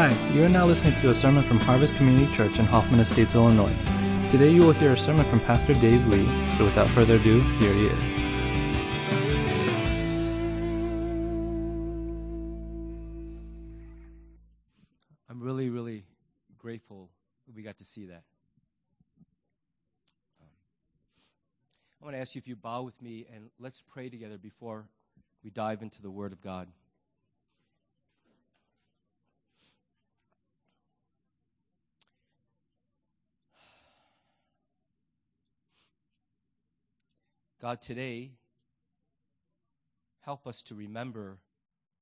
Hi, you are now listening to a sermon from Harvest Community Church in Hoffman Estates, Illinois. Today you will hear a sermon from Pastor Dave Lee, so without further ado, here he is. I'm really, really grateful we got to see that. Um, I want to ask you if you bow with me and let's pray together before we dive into the Word of God. God, today, help us to remember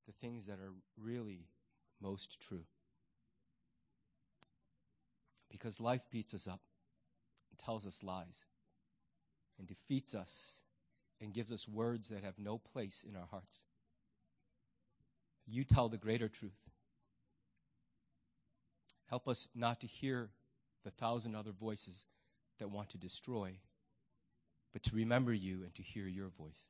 the things that are really most true. Because life beats us up and tells us lies and defeats us and gives us words that have no place in our hearts. You tell the greater truth. Help us not to hear the thousand other voices that want to destroy but to remember you and to hear your voice.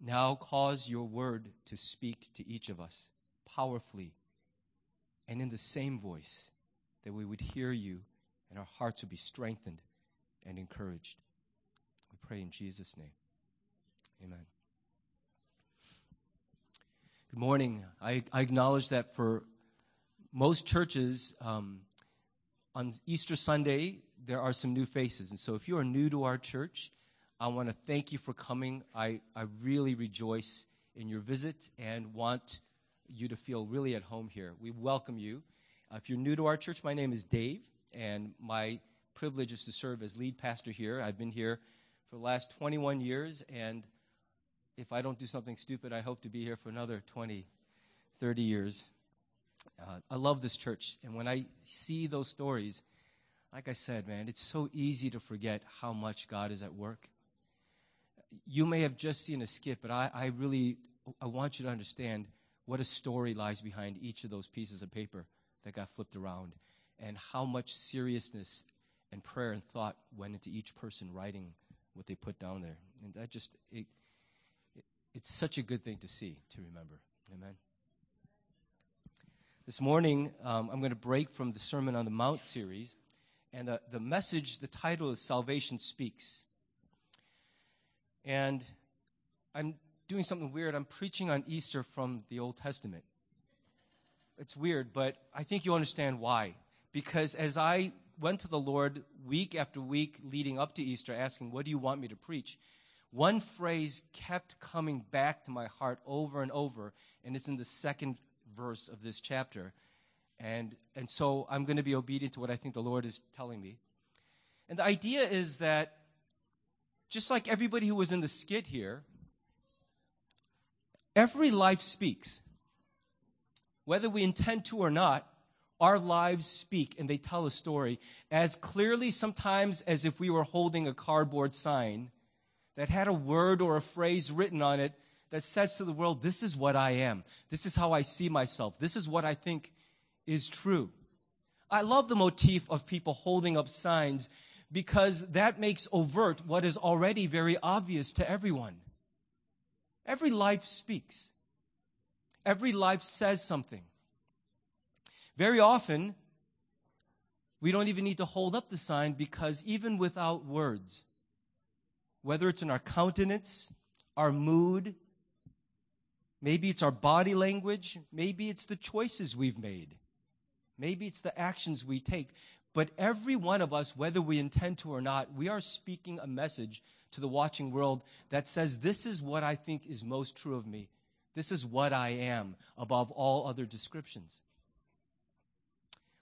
Now cause your word to speak to each of us powerfully and in the same voice, that we would hear you and our hearts would be strengthened and encouraged. We pray in Jesus' name. Amen. Good morning. I, I acknowledge that for most churches, um, on Easter Sunday, there are some new faces. And so if you are new to our church, I want to thank you for coming. I, I really rejoice in your visit and want you to feel really at home here. We welcome you. Uh, if you're new to our church, my name is Dave, and my privilege is to serve as lead pastor here. I've been here for the last 21 years, and if I don't do something stupid, I hope to be here for another 20, 30 years. Uh, I love this church, and when I see those stories, like I said, man, it's so easy to forget how much God is at work. You may have just seen a skit, but I, I really I want you to understand what a story lies behind each of those pieces of paper that got flipped around, and how much seriousness and prayer and thought went into each person writing what they put down there. And that just it, it, it's such a good thing to see to remember. Amen. This morning, um, I'm going to break from the Sermon on the Mount series and the, the message, the title is Salvation Speaks. And I'm doing something weird. I'm preaching on Easter from the Old Testament. It's weird, but I think you understand why. Because as I went to the Lord week after week leading up to Easter, asking, What do you want me to preach? One phrase kept coming back to my heart over and over, and it's in the second verse of this chapter. And, and so I'm going to be obedient to what I think the Lord is telling me. And the idea is that just like everybody who was in the skit here, every life speaks. Whether we intend to or not, our lives speak and they tell a story as clearly sometimes as if we were holding a cardboard sign that had a word or a phrase written on it that says to the world, This is what I am. This is how I see myself. This is what I think is true. I love the motif of people holding up signs because that makes overt what is already very obvious to everyone. Every life speaks. Every life says something. Very often, we don't even need to hold up the sign because even without words, whether it's in our countenance, our mood, maybe it's our body language, maybe it's the choices we've made, Maybe it's the actions we take. But every one of us, whether we intend to or not, we are speaking a message to the watching world that says, This is what I think is most true of me. This is what I am above all other descriptions.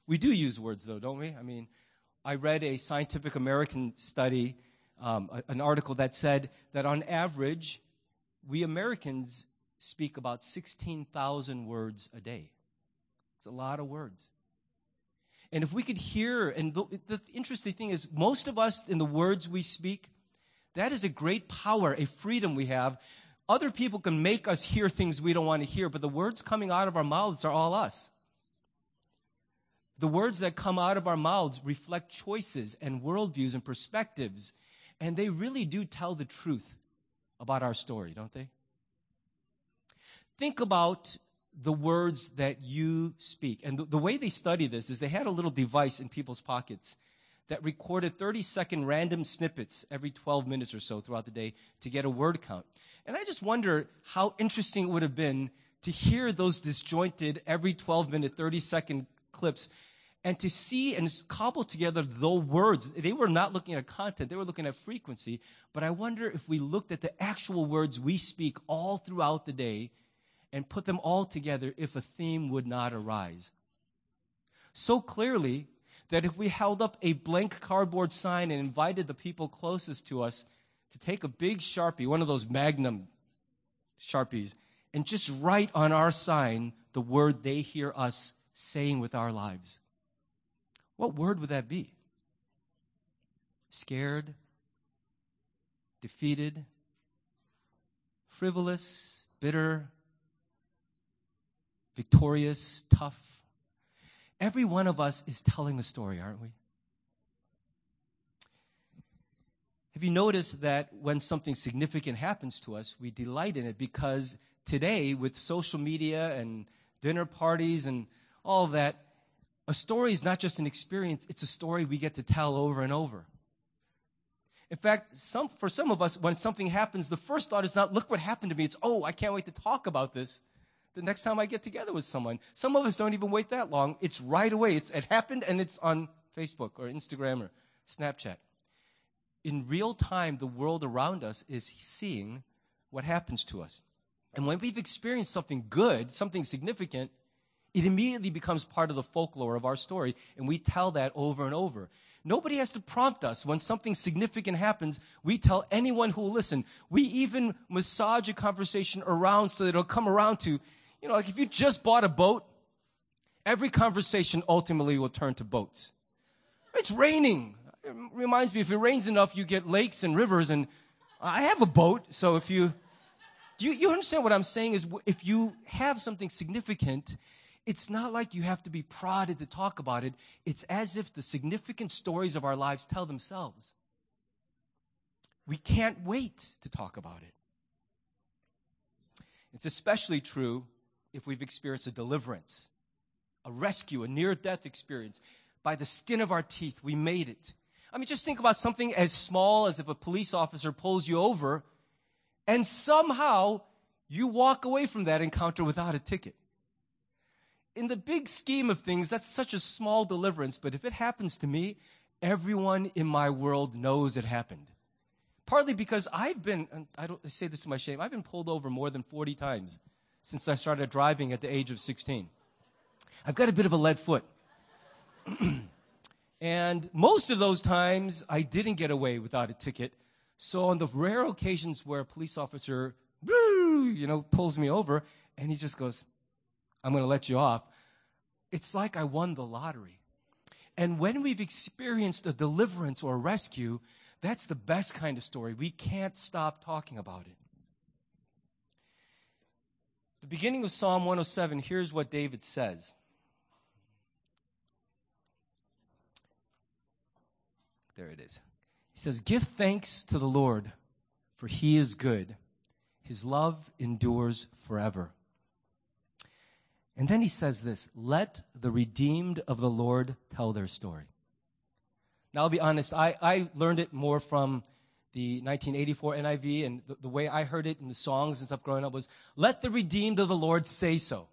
We do use words, though, don't we? I mean, I read a Scientific American study, um, an article that said that on average, we Americans speak about 16,000 words a day. It's a lot of words. And if we could hear, and the, the, interesting thing is, most of us, in the words we speak, that is a great power, a freedom we have. Other people can make us hear things we don't want to hear, but the words coming out of our mouths are all us. The words that come out of our mouths reflect choices and worldviews and perspectives, and they really do tell the truth about our story, don't they? Think about the words that you speak. And the, the way they study this is they had a little device in people's pockets that recorded 30 second random snippets every 12 minutes or so throughout the day to get a word count. And I just wonder how interesting it would have been to hear those disjointed every 12 minute, 30 second clips and to see and cobble together the words. They were not looking at content, they were looking at frequency. But I wonder if we looked at the actual words we speak all throughout the day and put them all together, if a theme would not arise. So clearly that if we held up a blank cardboard sign and invited the people closest to us to take a big sharpie, one of those magnum sharpies, and just write on our sign the word they hear us saying with our lives. What word would that be? Scared, defeated, frivolous, bitter, victorious, tough. Every one of us is telling a story, aren't we? Have you noticed that when something significant happens to us, we delight in it because today, with social media and dinner parties and all of that, a story is not just an experience, it's a story we get to tell over and over. In fact, some, for some of us, when something happens, the first thought is not, look what happened to me. It's, oh, I can't wait to talk about this the next time I get together with someone. Some of us don't even wait that long. It's right away. It's, it happened and it's on Facebook or Instagram or Snapchat. In real time, the world around us is seeing what happens to us. And when we've experienced something good, something significant, it immediately becomes part of the folklore of our story, and we tell that over and over. Nobody has to prompt us. When something significant happens, we tell anyone who will listen. We even massage a conversation around so that it'll come around to, you know, like if you just bought a boat, every conversation ultimately will turn to boats. It's raining. It reminds me, if it rains enough, you get lakes and rivers, and I have a boat, so if you, do you, you understand what I'm saying is if you have something significant, it's not like you have to be prodded to talk about it. It's as if the significant stories of our lives tell themselves. We can't wait to talk about it. It's especially true if we've experienced a deliverance, a rescue, a near death experience. By the skin of our teeth, we made it. I mean, just think about something as small as if a police officer pulls you over and somehow you walk away from that encounter without a ticket in the big scheme of things, that's such a small deliverance, but if it happens to me, everyone in my world knows it happened. Partly because I've been, I don't I say this to my shame, I've been pulled over more than 40 times since I started driving at the age of 16. I've got a bit of a lead foot. and most of those times, I didn't get away without a ticket. So on the rare occasions where a police officer, you know, pulls me over, and he just goes, I'm going to let you off. It's like I won the lottery. And when we've experienced a deliverance or a rescue, that's the best kind of story. We can't stop talking about it. The beginning of Psalm 107, here's what David says. There it is. He says, Give thanks to the Lord, for he is good. His love endures forever. And then he says this let the redeemed of the Lord tell their story. Now, I'll be honest, I, I learned it more from the 1984 NIV, and the, the way I heard it in the songs and stuff growing up was, let the redeemed of the Lord say so.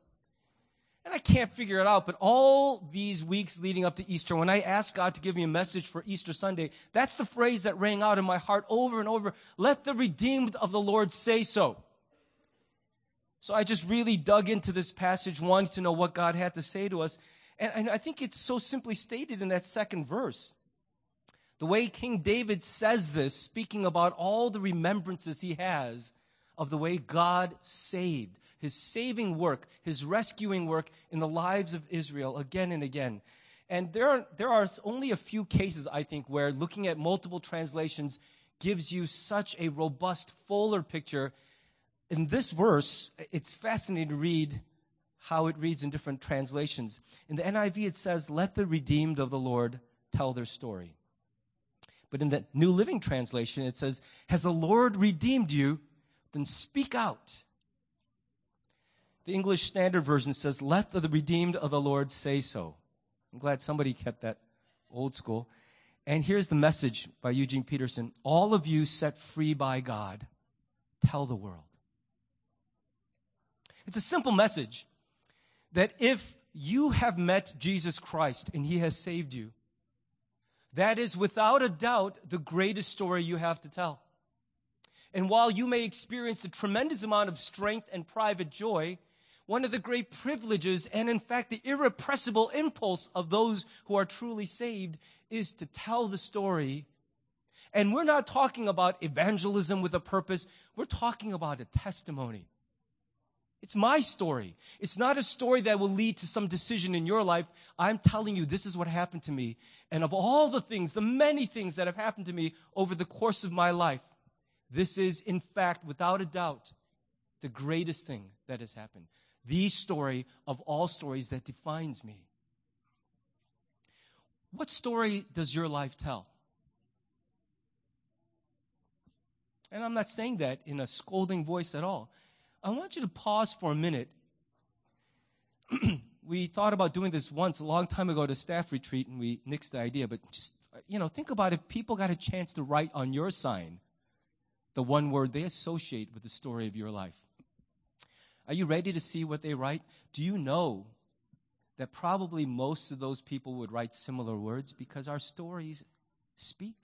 And I can't figure it out, but all these weeks leading up to Easter, when I asked God to give me a message for Easter Sunday, that's the phrase that rang out in my heart over and over. Let the redeemed of the Lord say so. So I just really dug into this passage, wanting to know what God had to say to us. And, and I think it's so simply stated in that second verse. The way King David says this, speaking about all the remembrances he has of the way God saved, his saving work, his rescuing work in the lives of Israel again and again. And there are, there are only a few cases, I think, where looking at multiple translations gives you such a robust, fuller picture in this verse, it's fascinating to read how it reads in different translations. In the NIV, it says, Let the redeemed of the Lord tell their story. But in the New Living Translation, it says, Has the Lord redeemed you? Then speak out. The English Standard Version says, Let the redeemed of the Lord say so. I'm glad somebody kept that old school. And here's the message by Eugene Peterson All of you set free by God, tell the world. It's a simple message that if you have met Jesus Christ and he has saved you, that is without a doubt the greatest story you have to tell. And while you may experience a tremendous amount of strength and private joy, one of the great privileges and in fact the irrepressible impulse of those who are truly saved is to tell the story. And we're not talking about evangelism with a purpose. We're talking about a testimony. It's my story. It's not a story that will lead to some decision in your life. I'm telling you, this is what happened to me. And of all the things, the many things that have happened to me over the course of my life, this is, in fact, without a doubt, the greatest thing that has happened. The story of all stories that defines me. What story does your life tell? And I'm not saying that in a scolding voice at all. I want you to pause for a minute. we thought about doing this once a long time ago at a staff retreat and we nixed the idea, but just, you know, think about if people got a chance to write on your sign the one word they associate with the story of your life. Are you ready to see what they write? Do you know that probably most of those people would write similar words because our stories speak?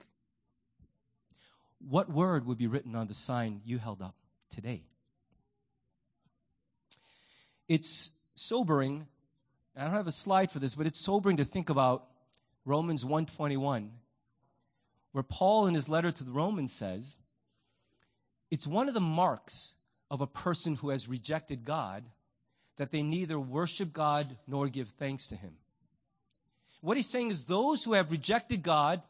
What word would be written on the sign you held up today? It's sobering. I don't have a slide for this, but it's sobering to think about Romans 121 where Paul in his letter to the Romans says, it's one of the marks of a person who has rejected God that they neither worship God nor give thanks to him. What he's saying is those who have rejected God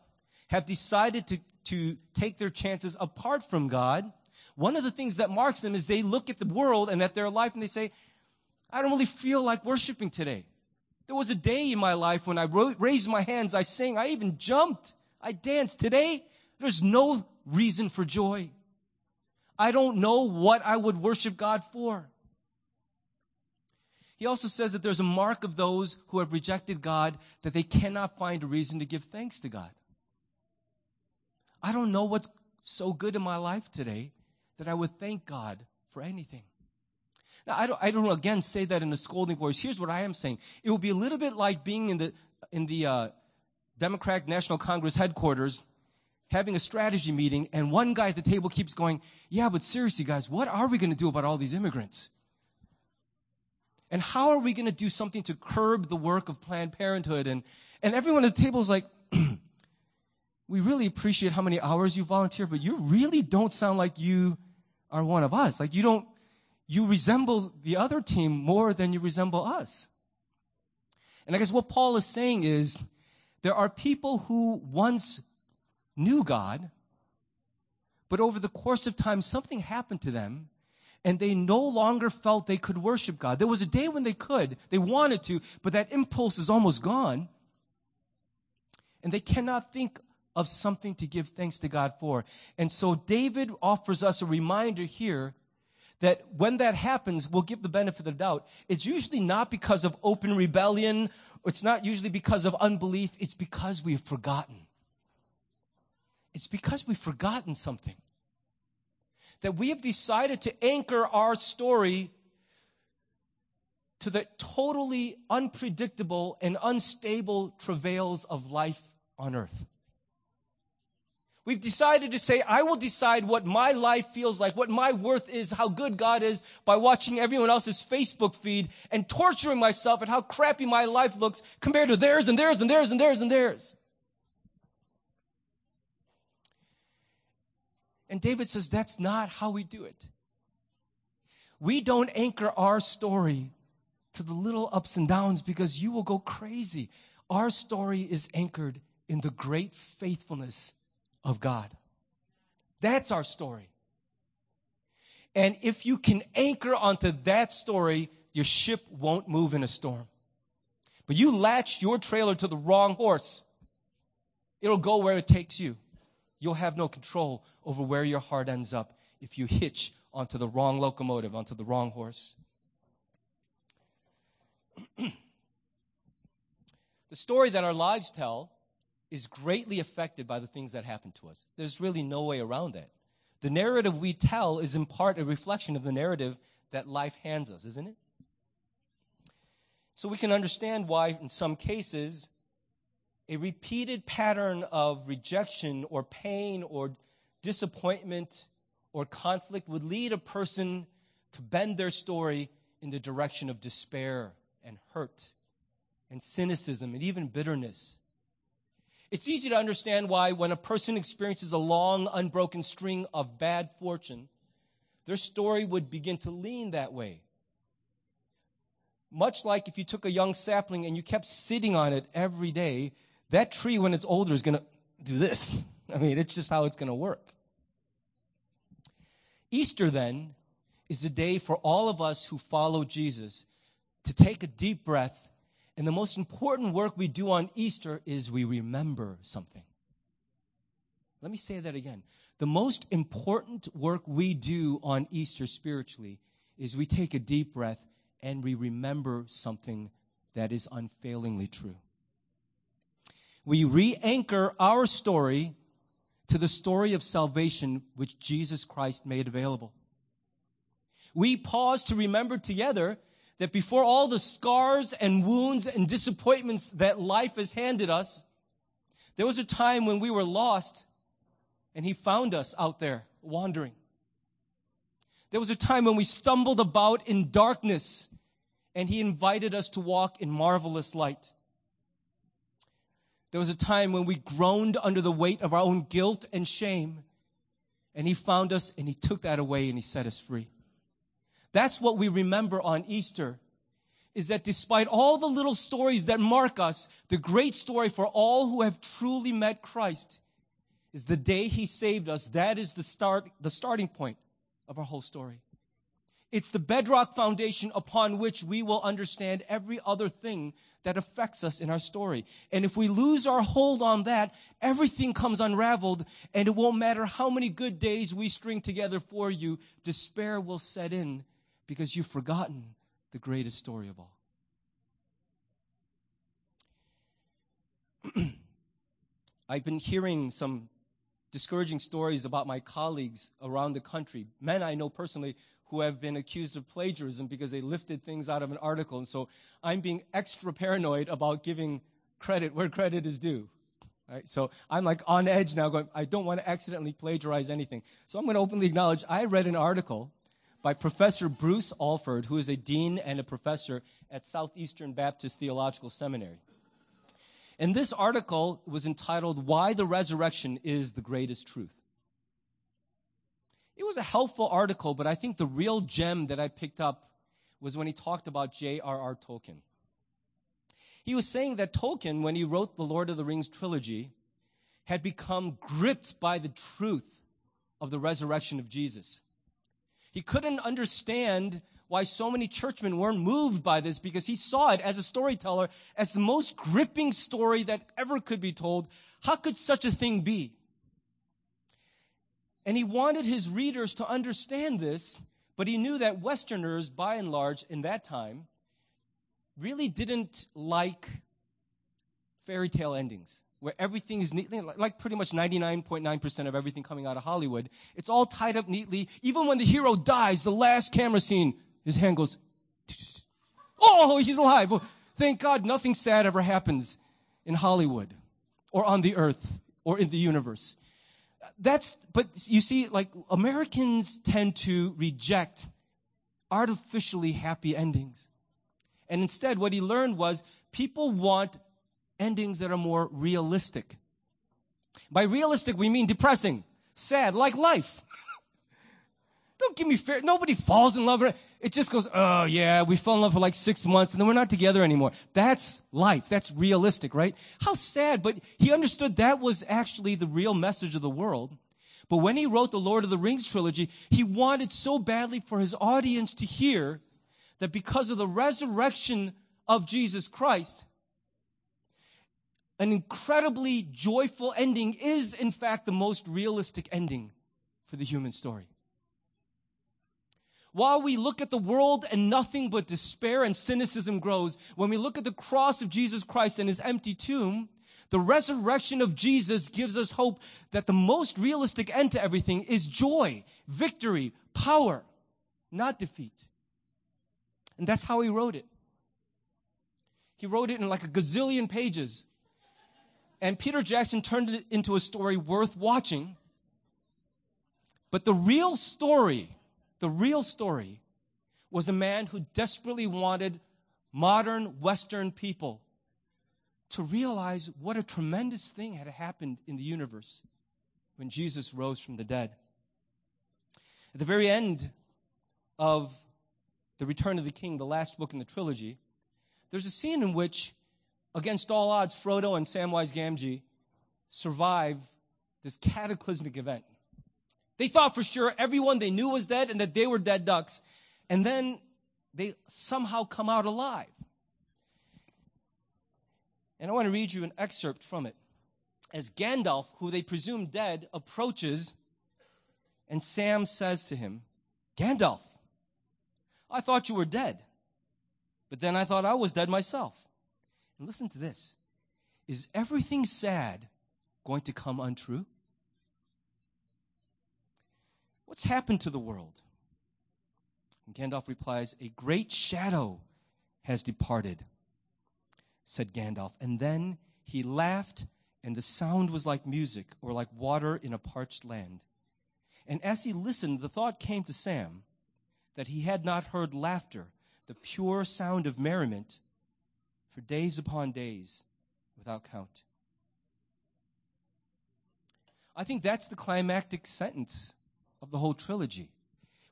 have decided to, to take their chances apart from God. One of the things that marks them is they look at the world and at their life and they say, I don't really feel like worshiping today. There was a day in my life when I raised my hands, I sang, I even jumped, I danced. Today, there's no reason for joy. I don't know what I would worship God for. He also says that there's a mark of those who have rejected God that they cannot find a reason to give thanks to God. I don't know what's so good in my life today that I would thank God for anything. Now, I don't, I don't again say that in a scolding voice. Here's what I am saying. It would be a little bit like being in the, in the uh, Democratic National Congress headquarters having a strategy meeting, and one guy at the table keeps going, Yeah, but seriously, guys, what are we going to do about all these immigrants? And how are we going to do something to curb the work of Planned Parenthood? And, and everyone at the table is like, We really appreciate how many hours you volunteer, but you really don't sound like you are one of us. Like, you don't, you resemble the other team more than you resemble us. And I guess what Paul is saying is there are people who once knew God, but over the course of time, something happened to them and they no longer felt they could worship God. There was a day when they could, they wanted to, but that impulse is almost gone. And they cannot think of something to give thanks to God for. And so David offers us a reminder here that when that happens, we'll give the benefit of the doubt. It's usually not because of open rebellion, it's not usually because of unbelief, it's because we've forgotten. It's because we've forgotten something. That we have decided to anchor our story to the totally unpredictable and unstable travails of life on earth. We've decided to say, I will decide what my life feels like, what my worth is, how good God is by watching everyone else's Facebook feed and torturing myself at how crappy my life looks compared to theirs and theirs and theirs and theirs and theirs. And David says that's not how we do it. We don't anchor our story to the little ups and downs because you will go crazy. Our story is anchored in the great faithfulness of God. That's our story. And if you can anchor onto that story, your ship won't move in a storm. But you latch your trailer to the wrong horse, it'll go where it takes you you'll have no control over where your heart ends up if you hitch onto the wrong locomotive, onto the wrong horse. the story that our lives tell is greatly affected by the things that happen to us. There's really no way around that. The narrative we tell is in part a reflection of the narrative that life hands us, isn't it? So we can understand why, in some cases, a repeated pattern of rejection or pain or disappointment or conflict would lead a person to bend their story in the direction of despair and hurt and cynicism and even bitterness. It's easy to understand why, when a person experiences a long, unbroken string of bad fortune, their story would begin to lean that way. Much like if you took a young sapling and you kept sitting on it every day, that tree, when it's older, is going to do this. I mean, it's just how it's going to work. Easter, then, is a day for all of us who follow Jesus to take a deep breath and the most important work we do on Easter is we remember something. Let me say that again. The most important work we do on Easter spiritually is we take a deep breath and we remember something that is unfailingly true. We re anchor our story to the story of salvation which Jesus Christ made available. We pause to remember together that before all the scars and wounds and disappointments that life has handed us, there was a time when we were lost and He found us out there wandering. There was a time when we stumbled about in darkness and He invited us to walk in marvelous light. There was a time when we groaned under the weight of our own guilt and shame and He found us and He took that away and He set us free. That's what we remember on Easter. Is that despite all the little stories that mark us, the great story for all who have truly met Christ is the day he saved us. That is the start, the starting point of our whole story. It's the bedrock foundation upon which we will understand every other thing that affects us in our story. And if we lose our hold on that, everything comes unraveled and it won't matter how many good days we string together for you, despair will set in because you've forgotten the greatest story of all. I've been hearing some discouraging stories about my colleagues around the country, men I know personally who have been accused of plagiarism because they lifted things out of an article. And so I'm being extra paranoid about giving credit where credit is due. Right? So I'm like on edge now going, I don't want to accidentally plagiarize anything. So I'm going to openly acknowledge I read an article by Professor Bruce Ashford, who is a dean and a professor at Southeastern Baptist Theological Seminary. And this article was entitled, Why the Resurrection is the Greatest Truth. It was a helpful article, but I think the real gem that I picked up was when he talked about J.R.R. Tolkien. He was saying that Tolkien, when he wrote the Lord of the Rings trilogy, had become gripped by the truth of the resurrection of Jesus. He couldn't understand why so many churchmen weren't moved by this because he saw it as a storyteller as the most gripping story that ever could be told. How could such a thing be? And he wanted his readers to understand this, but he knew that Westerners, by and large, in that time, really didn't like fairy tale endings where everything is neatly, like pretty much 99.9% of everything coming out of Hollywood, it's all tied up neatly. Even when the hero dies, the last camera scene, his hand goes, oh, he's alive. Well, thank God nothing sad ever happens in Hollywood or on the earth or in the universe. That's, but you see, like Americans tend to reject artificially happy endings. And instead, what he learned was people want endings that are more realistic. By realistic, we mean depressing, sad, like life. Don't give me fair. Nobody falls in love. It just goes, oh yeah, we fell in love for like six months and then we're not together anymore. That's life. That's realistic, right? How sad, but he understood that was actually the real message of the world. But when he wrote the Lord of the Rings trilogy, he wanted so badly for his audience to hear that because of the resurrection of Jesus Christ, an incredibly joyful ending is, in fact, the most realistic ending for the human story. While we look at the world and nothing but despair and cynicism grows, when we look at the cross of Jesus Christ and his empty tomb, the resurrection of Jesus gives us hope that the most realistic end to everything is joy, victory, power, not defeat. And that's how he wrote it. He wrote it in like a gazillion pages. And Peter Jackson turned it into a story worth watching. But the real story, the real story, was a man who desperately wanted modern Western people to realize what a tremendous thing had happened in the universe when Jesus rose from the dead. At the very end of The Return of the King, the last book in the trilogy, there's a scene in which, against all odds, Frodo and Samwise Gamgee survive this cataclysmic event. They thought for sure everyone they knew was dead and that they were dead ducks, and then they somehow come out alive. And I want to read you an excerpt from it. As Gandalf, who they presume dead, approaches, and Sam says to him, Gandalf, I thought you were dead, but then I thought I was dead myself. And listen to this Is everything sad going to come untrue? What's happened to the world? And Gandalf replies, A great shadow has departed said Gandalf. And then he laughed, and the sound was like music or like water in a parched land. And as he listened, the thought came to Sam that he had not heard laughter, the pure sound of merriment, for days upon days without count. I think that's the climactic sentence of the whole trilogy.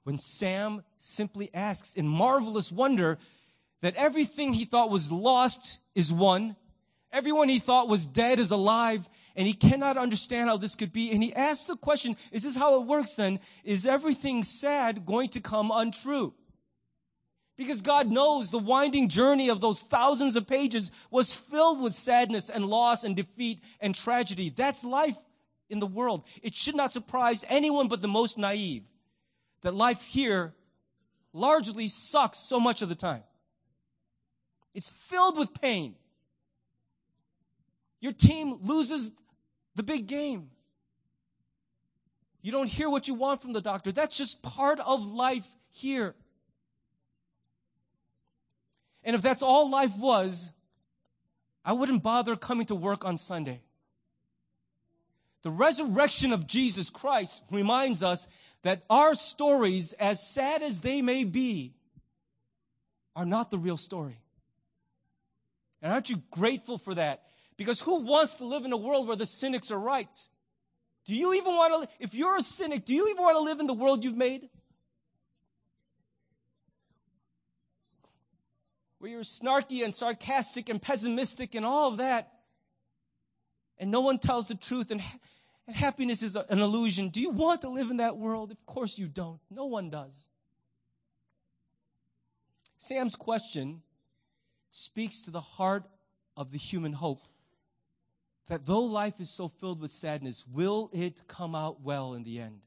When Sam simply asks in marvelous wonder, that everything he thought was lost is won. Everyone he thought was dead is alive, and he cannot understand how this could be. And he asks the question, is this how it works then? Is everything sad going to come untrue? Because God knows the winding journey of those thousands of pages was filled with sadness and loss and defeat and tragedy. That's life in the world. It should not surprise anyone but the most naive that life here largely sucks so much of the time. It's filled with pain. Your team loses the big game. You don't hear what you want from the doctor. That's just part of life here. And if that's all life was, I wouldn't bother coming to work on Sunday. The resurrection of Jesus Christ reminds us that our stories, as sad as they may be, are not the real story. And aren't you grateful for that? Because who wants to live in a world where the cynics are right? Do you even want to, if you're a cynic, do you even want to live in the world you've made? Where you're snarky and sarcastic and pessimistic and all of that, and no one tells the truth, and, and happiness is an illusion. Do you want to live in that world? Of course you don't. No one does. Sam's question speaks to the heart of the human hope that though life is so filled with sadness, will it come out well in the end?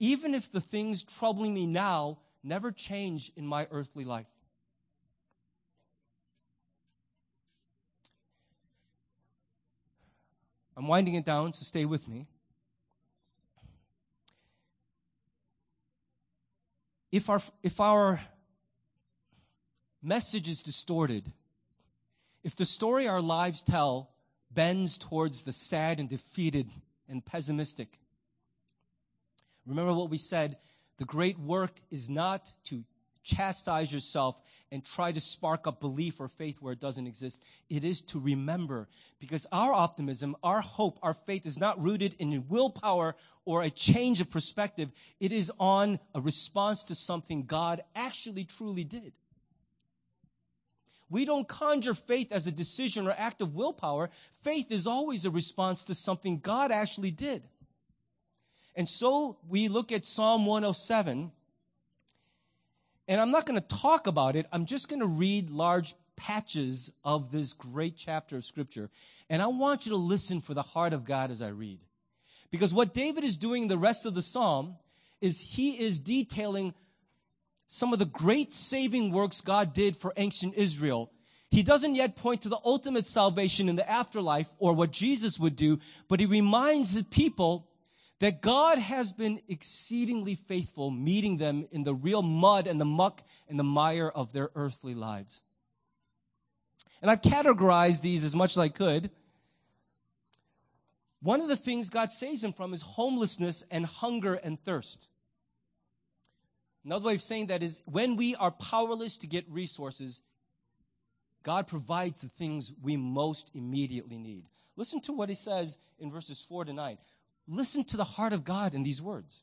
Even if the things troubling me now never change in my earthly life. I'm winding it down, so stay with me. If our, if our message is distorted, if the story our lives tell bends towards the sad and defeated and pessimistic, remember what we said the great work is not to chastise yourself and try to spark up belief or faith where it doesn't exist. It is to remember because our optimism, our hope, our faith is not rooted in willpower or a change of perspective. It is on a response to something God actually truly did. We don't conjure faith as a decision or act of willpower. Faith is always a response to something God actually did. And so we look at Psalm 107, and I'm not going to talk about it. I'm just going to read large patches of this great chapter of Scripture. And I want you to listen for the heart of God as I read. Because what David is doing the rest of the psalm is he is detailing some of the great saving works God did for ancient Israel, he doesn't yet point to the ultimate salvation in the afterlife or what Jesus would do, but he reminds the people that God has been exceedingly faithful, meeting them in the real mud and the muck and the mire of their earthly lives. And I've categorized these as much as I could. One of the things God saves them from is homelessness and hunger and thirst. Another way of saying that is when we are powerless to get resources, God provides the things we most immediately need. Listen to what he says in verses 4 to 9. Listen to the heart of God in these words.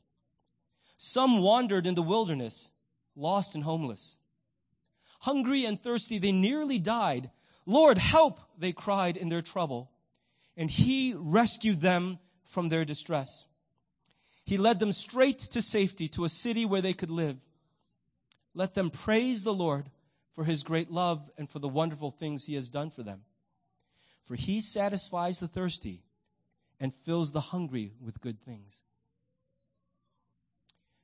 Some wandered in the wilderness, lost and homeless. Hungry and thirsty, they nearly died. Lord, help, they cried in their trouble. And he rescued them from their distress. He led them straight to safety, to a city where they could live. Let them praise the Lord for his great love and for the wonderful things he has done for them. For he satisfies the thirsty and fills the hungry with good things.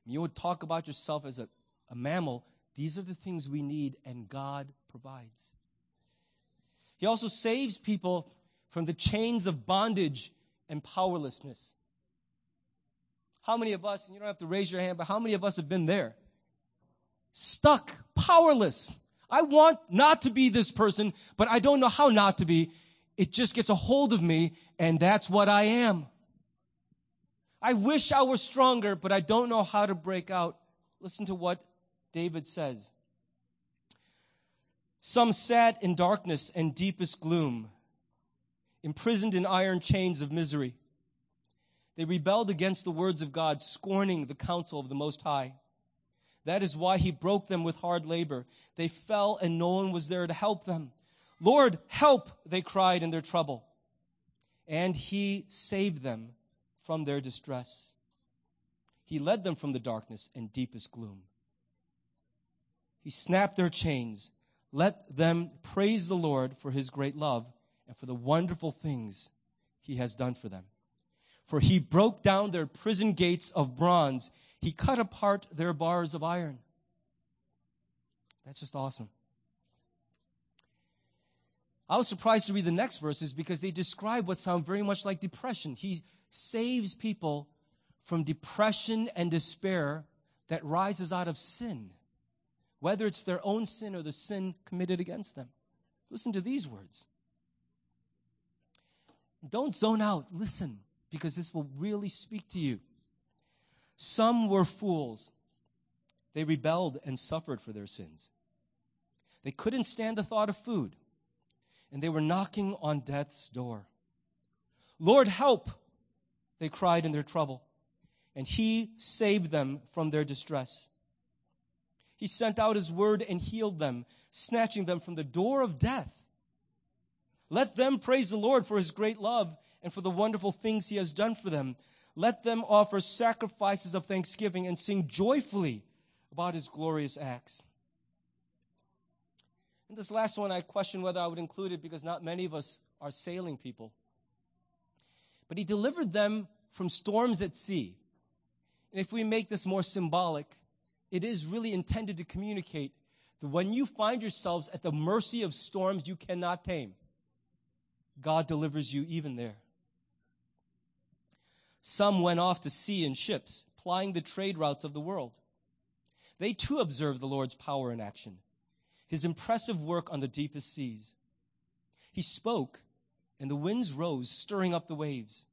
You would talk about yourself as a, a mammal. These are the things we need, and God provides. He also saves people from the chains of bondage and powerlessness. How many of us, and you don't have to raise your hand, but how many of us have been there? Stuck, powerless. I want not to be this person, but I don't know how not to be. It just gets a hold of me, and that's what I am. I wish I were stronger, but I don't know how to break out. Listen to what David says. Some sat in darkness and deepest gloom, imprisoned in iron chains of misery. They rebelled against the words of God, scorning the counsel of the Most High. That is why he broke them with hard labor. They fell and no one was there to help them. Lord, help, they cried in their trouble. And he saved them from their distress. He led them from the darkness and deepest gloom. He snapped their chains. Let them praise the Lord for his great love and for the wonderful things he has done for them. For he broke down their prison gates of bronze he cut apart their bars of iron. That's just awesome. I was surprised to read the next verses because they describe what sound very much like depression. He saves people from depression and despair that rises out of sin, whether it's their own sin or the sin committed against them. Listen to these words. Don't zone out. Listen, because this will really speak to you. Some were fools. They rebelled and suffered for their sins. They couldn't stand the thought of food, and they were knocking on death's door. Lord, help, they cried in their trouble, and He saved them from their distress. He sent out His word and healed them, snatching them from the door of death. Let them praise the Lord for His great love and for the wonderful things He has done for them. Let them offer sacrifices of thanksgiving and sing joyfully about his glorious acts. And this last one, I question whether I would include it because not many of us are sailing people. But he delivered them from storms at sea. And if we make this more symbolic, it is really intended to communicate that when you find yourselves at the mercy of storms you cannot tame, God delivers you even there. Some went off to sea in ships, plying the trade routes of the world. They too observed the Lord's power in action, his impressive work on the deepest seas. He spoke, and the winds rose, stirring up the waves.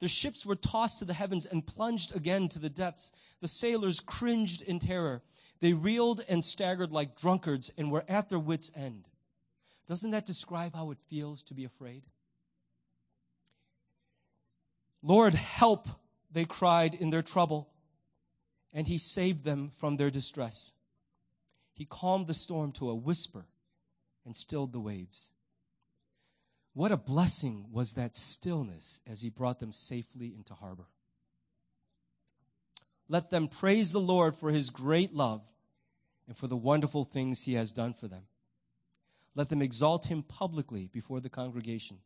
The ships were tossed to the heavens and plunged again to the depths. The sailors cringed in terror. They reeled and staggered like drunkards and were at their wits' end. Doesn't that describe how it feels to be afraid? Lord, help, they cried in their trouble, and he saved them from their distress. He calmed the storm to a whisper and stilled the waves. What a blessing was that stillness as he brought them safely into harbor. Let them praise the Lord for his great love and for the wonderful things he has done for them. Let them exalt him publicly before the congregation,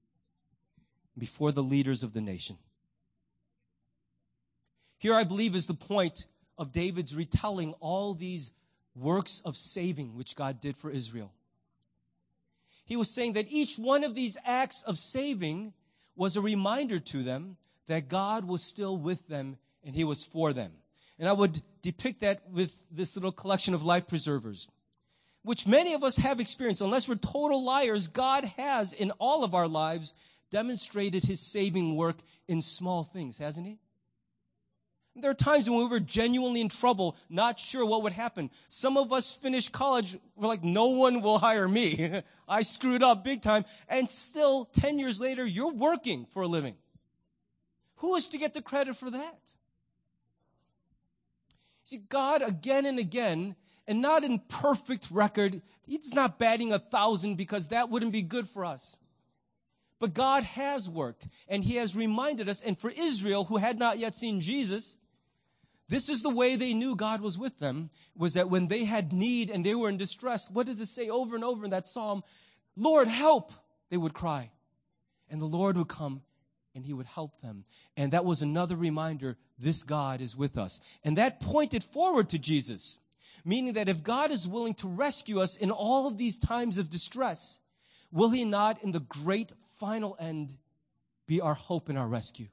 before the leaders of the nation. Here, I believe, is the point of David's retelling all these works of saving which God did for Israel. He was saying that each one of these acts of saving was a reminder to them that God was still with them and He was for them. And I would depict that with this little collection of life preservers, which many of us have experienced. Unless we're total liars, God has in all of our lives demonstrated His saving work in small things, hasn't He? There are times when we were genuinely in trouble, not sure what would happen. Some of us finished college, we're like, no one will hire me. I screwed up big time. And still, 10 years later, you're working for a living. Who is to get the credit for that? See, God again and again, and not in perfect record, He's not batting a thousand because that wouldn't be good for us. But God has worked, and He has reminded us, and for Israel, who had not yet seen Jesus, this is the way they knew God was with them, was that when they had need and they were in distress, what does it say over and over in that psalm? Lord, help, they would cry. And the Lord would come and he would help them. And that was another reminder this God is with us. And that pointed forward to Jesus, meaning that if God is willing to rescue us in all of these times of distress, will he not, in the great final end, be our hope and our rescue?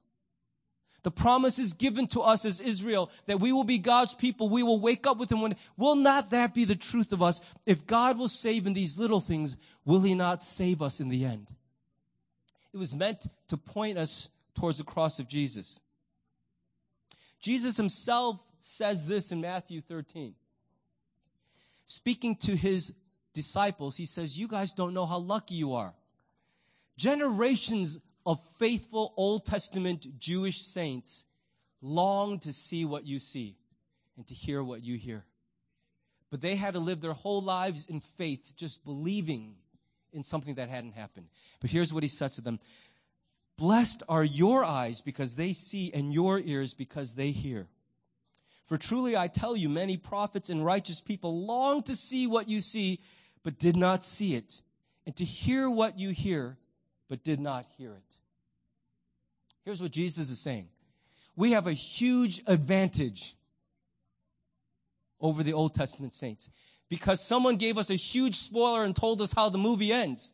The promise is given to us as Israel that we will be God's people. We will wake up with Him. When, will not that be the truth of us? If God will save in these little things, will He not save us in the end? It was meant to point us towards the cross of Jesus. Jesus Himself says this in Matthew 13. Speaking to His disciples, He says, You guys don't know how lucky you are. Generations of faithful Old Testament Jewish saints long to see what you see and to hear what you hear. But they had to live their whole lives in faith, just believing in something that hadn't happened. But here's what he says to them Blessed are your eyes because they see, and your ears because they hear. For truly I tell you, many prophets and righteous people long to see what you see, but did not see it, and to hear what you hear, but did not hear it. Here's what Jesus is saying we have a huge advantage over the Old Testament saints because someone gave us a huge spoiler and told us how the movie ends.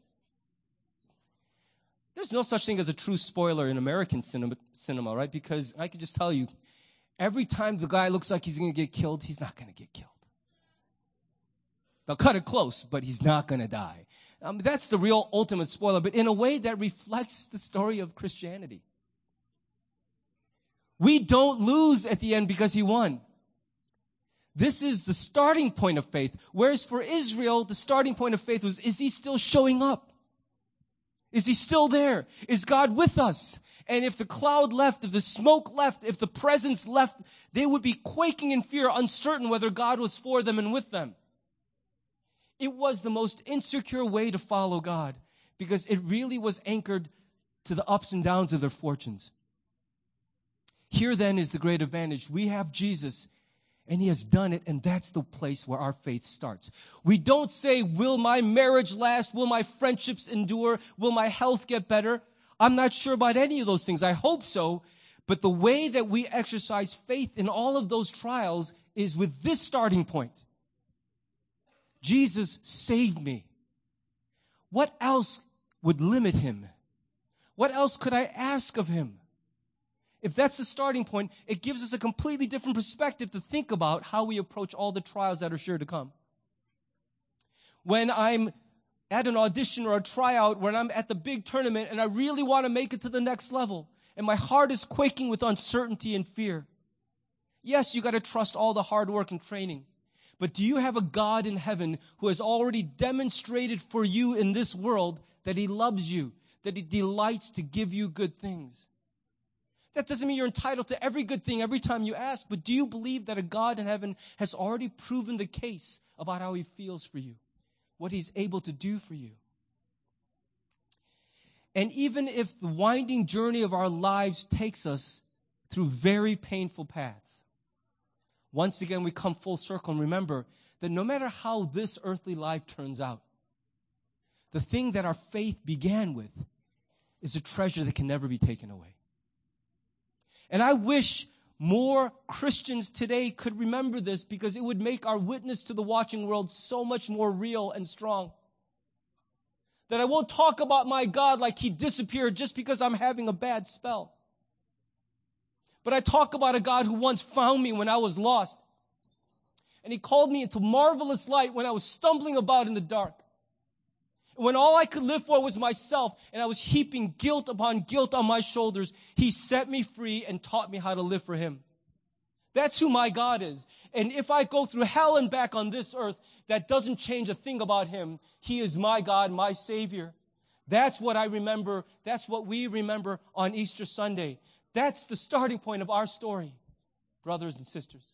There's no such thing as a true spoiler in American cinema, cinema right? Because I can just tell you, every time the guy looks like he's going to get killed, he's not going to get killed. They'll cut it close, but he's not going to die. Um, that's the real ultimate spoiler, but in a way that reflects the story of Christianity. We don't lose at the end because he won. This is the starting point of faith. Whereas for Israel, the starting point of faith was, is he still showing up? Is he still there? Is God with us? And if the cloud left, if the smoke left, if the presence left, they would be quaking in fear, uncertain whether God was for them and with them. It was the most insecure way to follow God because it really was anchored to the ups and downs of their fortunes. Here then is the great advantage. We have Jesus and he has done it and that's the place where our faith starts. We don't say, will my marriage last? Will my friendships endure? Will my health get better? I'm not sure about any of those things. I hope so. But the way that we exercise faith in all of those trials is with this starting point. Jesus saved me. What else would limit him? What else could I ask of him? If that's the starting point, it gives us a completely different perspective to think about how we approach all the trials that are sure to come. When I'm at an audition or a tryout, when I'm at the big tournament and I really want to make it to the next level, and my heart is quaking with uncertainty and fear. Yes, you got to trust all the hard work and training. But do you have a God in heaven who has already demonstrated for you in this world that he loves you, that he delights to give you good things? That doesn't mean you're entitled to every good thing every time you ask, but do you believe that a God in heaven has already proven the case about how he feels for you, what he's able to do for you? And even if the winding journey of our lives takes us through very painful paths, once again we come full circle and remember that no matter how this earthly life turns out, the thing that our faith began with is a treasure that can never be taken away. And I wish more Christians today could remember this because it would make our witness to the watching world so much more real and strong. That I won't talk about my God like he disappeared just because I'm having a bad spell. But I talk about a God who once found me when I was lost. And he called me into marvelous light when I was stumbling about in the dark. When all I could live for was myself and I was heaping guilt upon guilt on my shoulders, He set me free and taught me how to live for Him. That's who my God is. And if I go through hell and back on this earth, that doesn't change a thing about Him. He is my God, my Savior. That's what I remember. That's what we remember on Easter Sunday. That's the starting point of our story, brothers and sisters.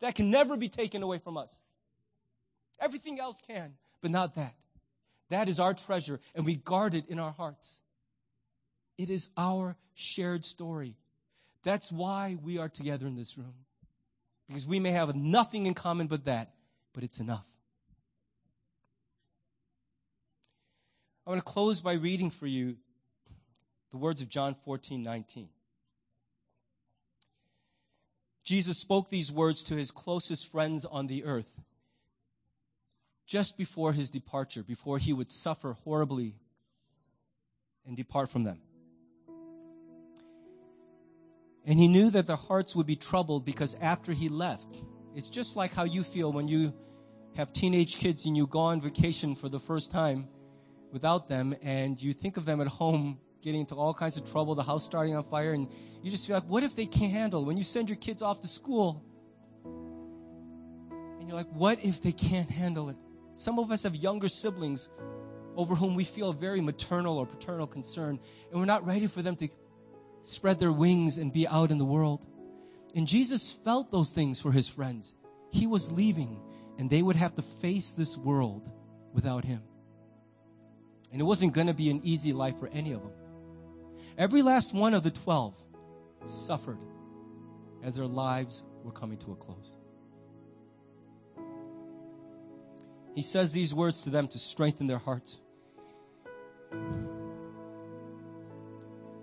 That can never be taken away from us. Everything else can, but not that. That is our treasure, and we guard it in our hearts. It is our shared story. That's why we are together in this room. Because we may have nothing in common but that, but it's enough. I want to close by reading for you the words of John 14, 19. Jesus spoke these words to his closest friends on the earth just before his departure, before he would suffer horribly and depart from them. And he knew that their hearts would be troubled because after he left, it's just like how you feel when you have teenage kids and you go on vacation for the first time without them and you think of them at home getting into all kinds of trouble, the house starting on fire, and you just feel like, what if they can't handle? When you send your kids off to school, and you're like, what if they can't handle it? Some of us have younger siblings over whom we feel very maternal or paternal concern, and we're not ready for them to spread their wings and be out in the world. And Jesus felt those things for his friends. He was leaving, and they would have to face this world without him. And it wasn't going to be an easy life for any of them. Every last one of the 12 suffered as their lives were coming to a close. He says these words to them to strengthen their hearts.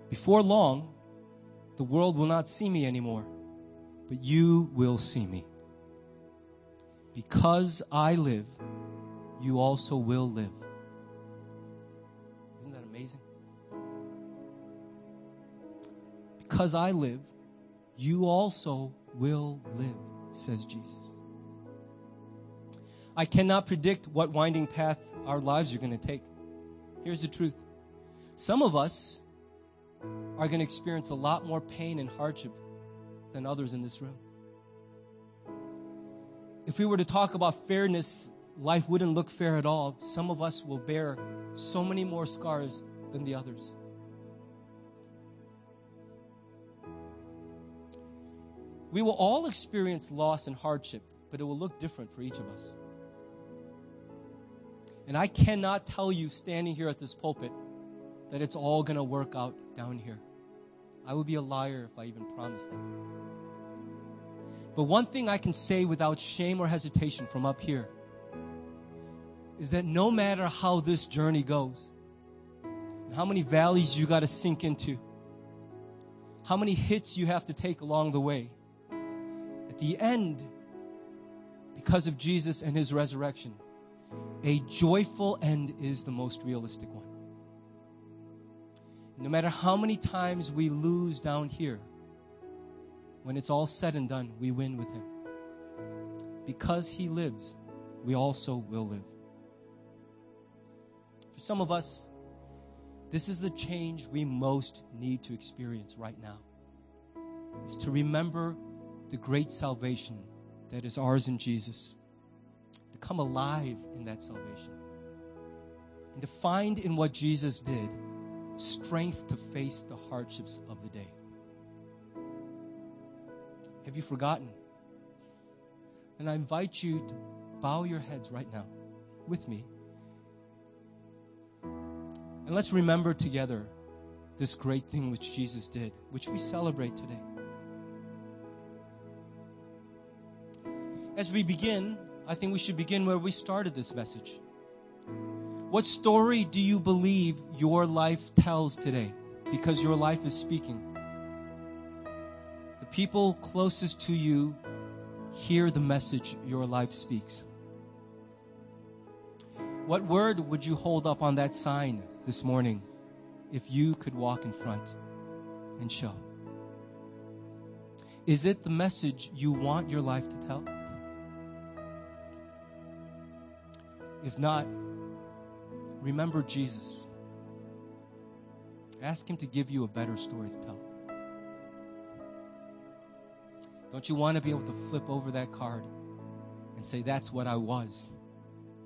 Before long, the world will not see me anymore, but you will see me. Because I live, you also will live. Because I live, you also will live, says Jesus. I cannot predict what winding path our lives are going to take. Here's the truth. Some of us are going to experience a lot more pain and hardship than others in this room. If we were to talk about fairness, life wouldn't look fair at all. Some of us will bear so many more scars than the others. We will all experience loss and hardship, but it will look different for each of us. And I cannot tell you standing here at this pulpit that it's all going to work out down here. I would be a liar if I even promised that. But one thing I can say without shame or hesitation from up here is that no matter how this journey goes, and how many valleys you got to sink into, how many hits you have to take along the way, the end, because of Jesus and his resurrection, a joyful end is the most realistic one. No matter how many times we lose down here, when it's all said and done, we win with Him. Because He lives, we also will live. For some of us, this is the change we most need to experience right now. Is to remember the great salvation that is ours in Jesus to come alive in that salvation. And to find in what Jesus did strength to face the hardships of the day. Have you forgotten? And I invite you to bow your heads right now with me. And let's remember together this great thing which Jesus did, which we celebrate today. As we begin, I think we should begin where we started this message. What story do you believe your life tells today? Because your life is speaking. The people closest to you hear the message your life speaks? What word would you hold up on that sign this morning if you could walk in front and show? Is it the message you want your life to tell? If not, remember Jesus. Ask Him to give you a better story to tell. Don't you want to be able to flip over that card and say, That's what I was,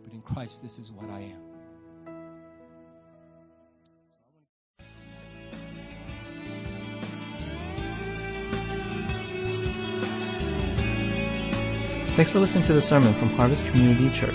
but in Christ, this is what I am? Thanks for listening to the sermon from Harvest Community Church.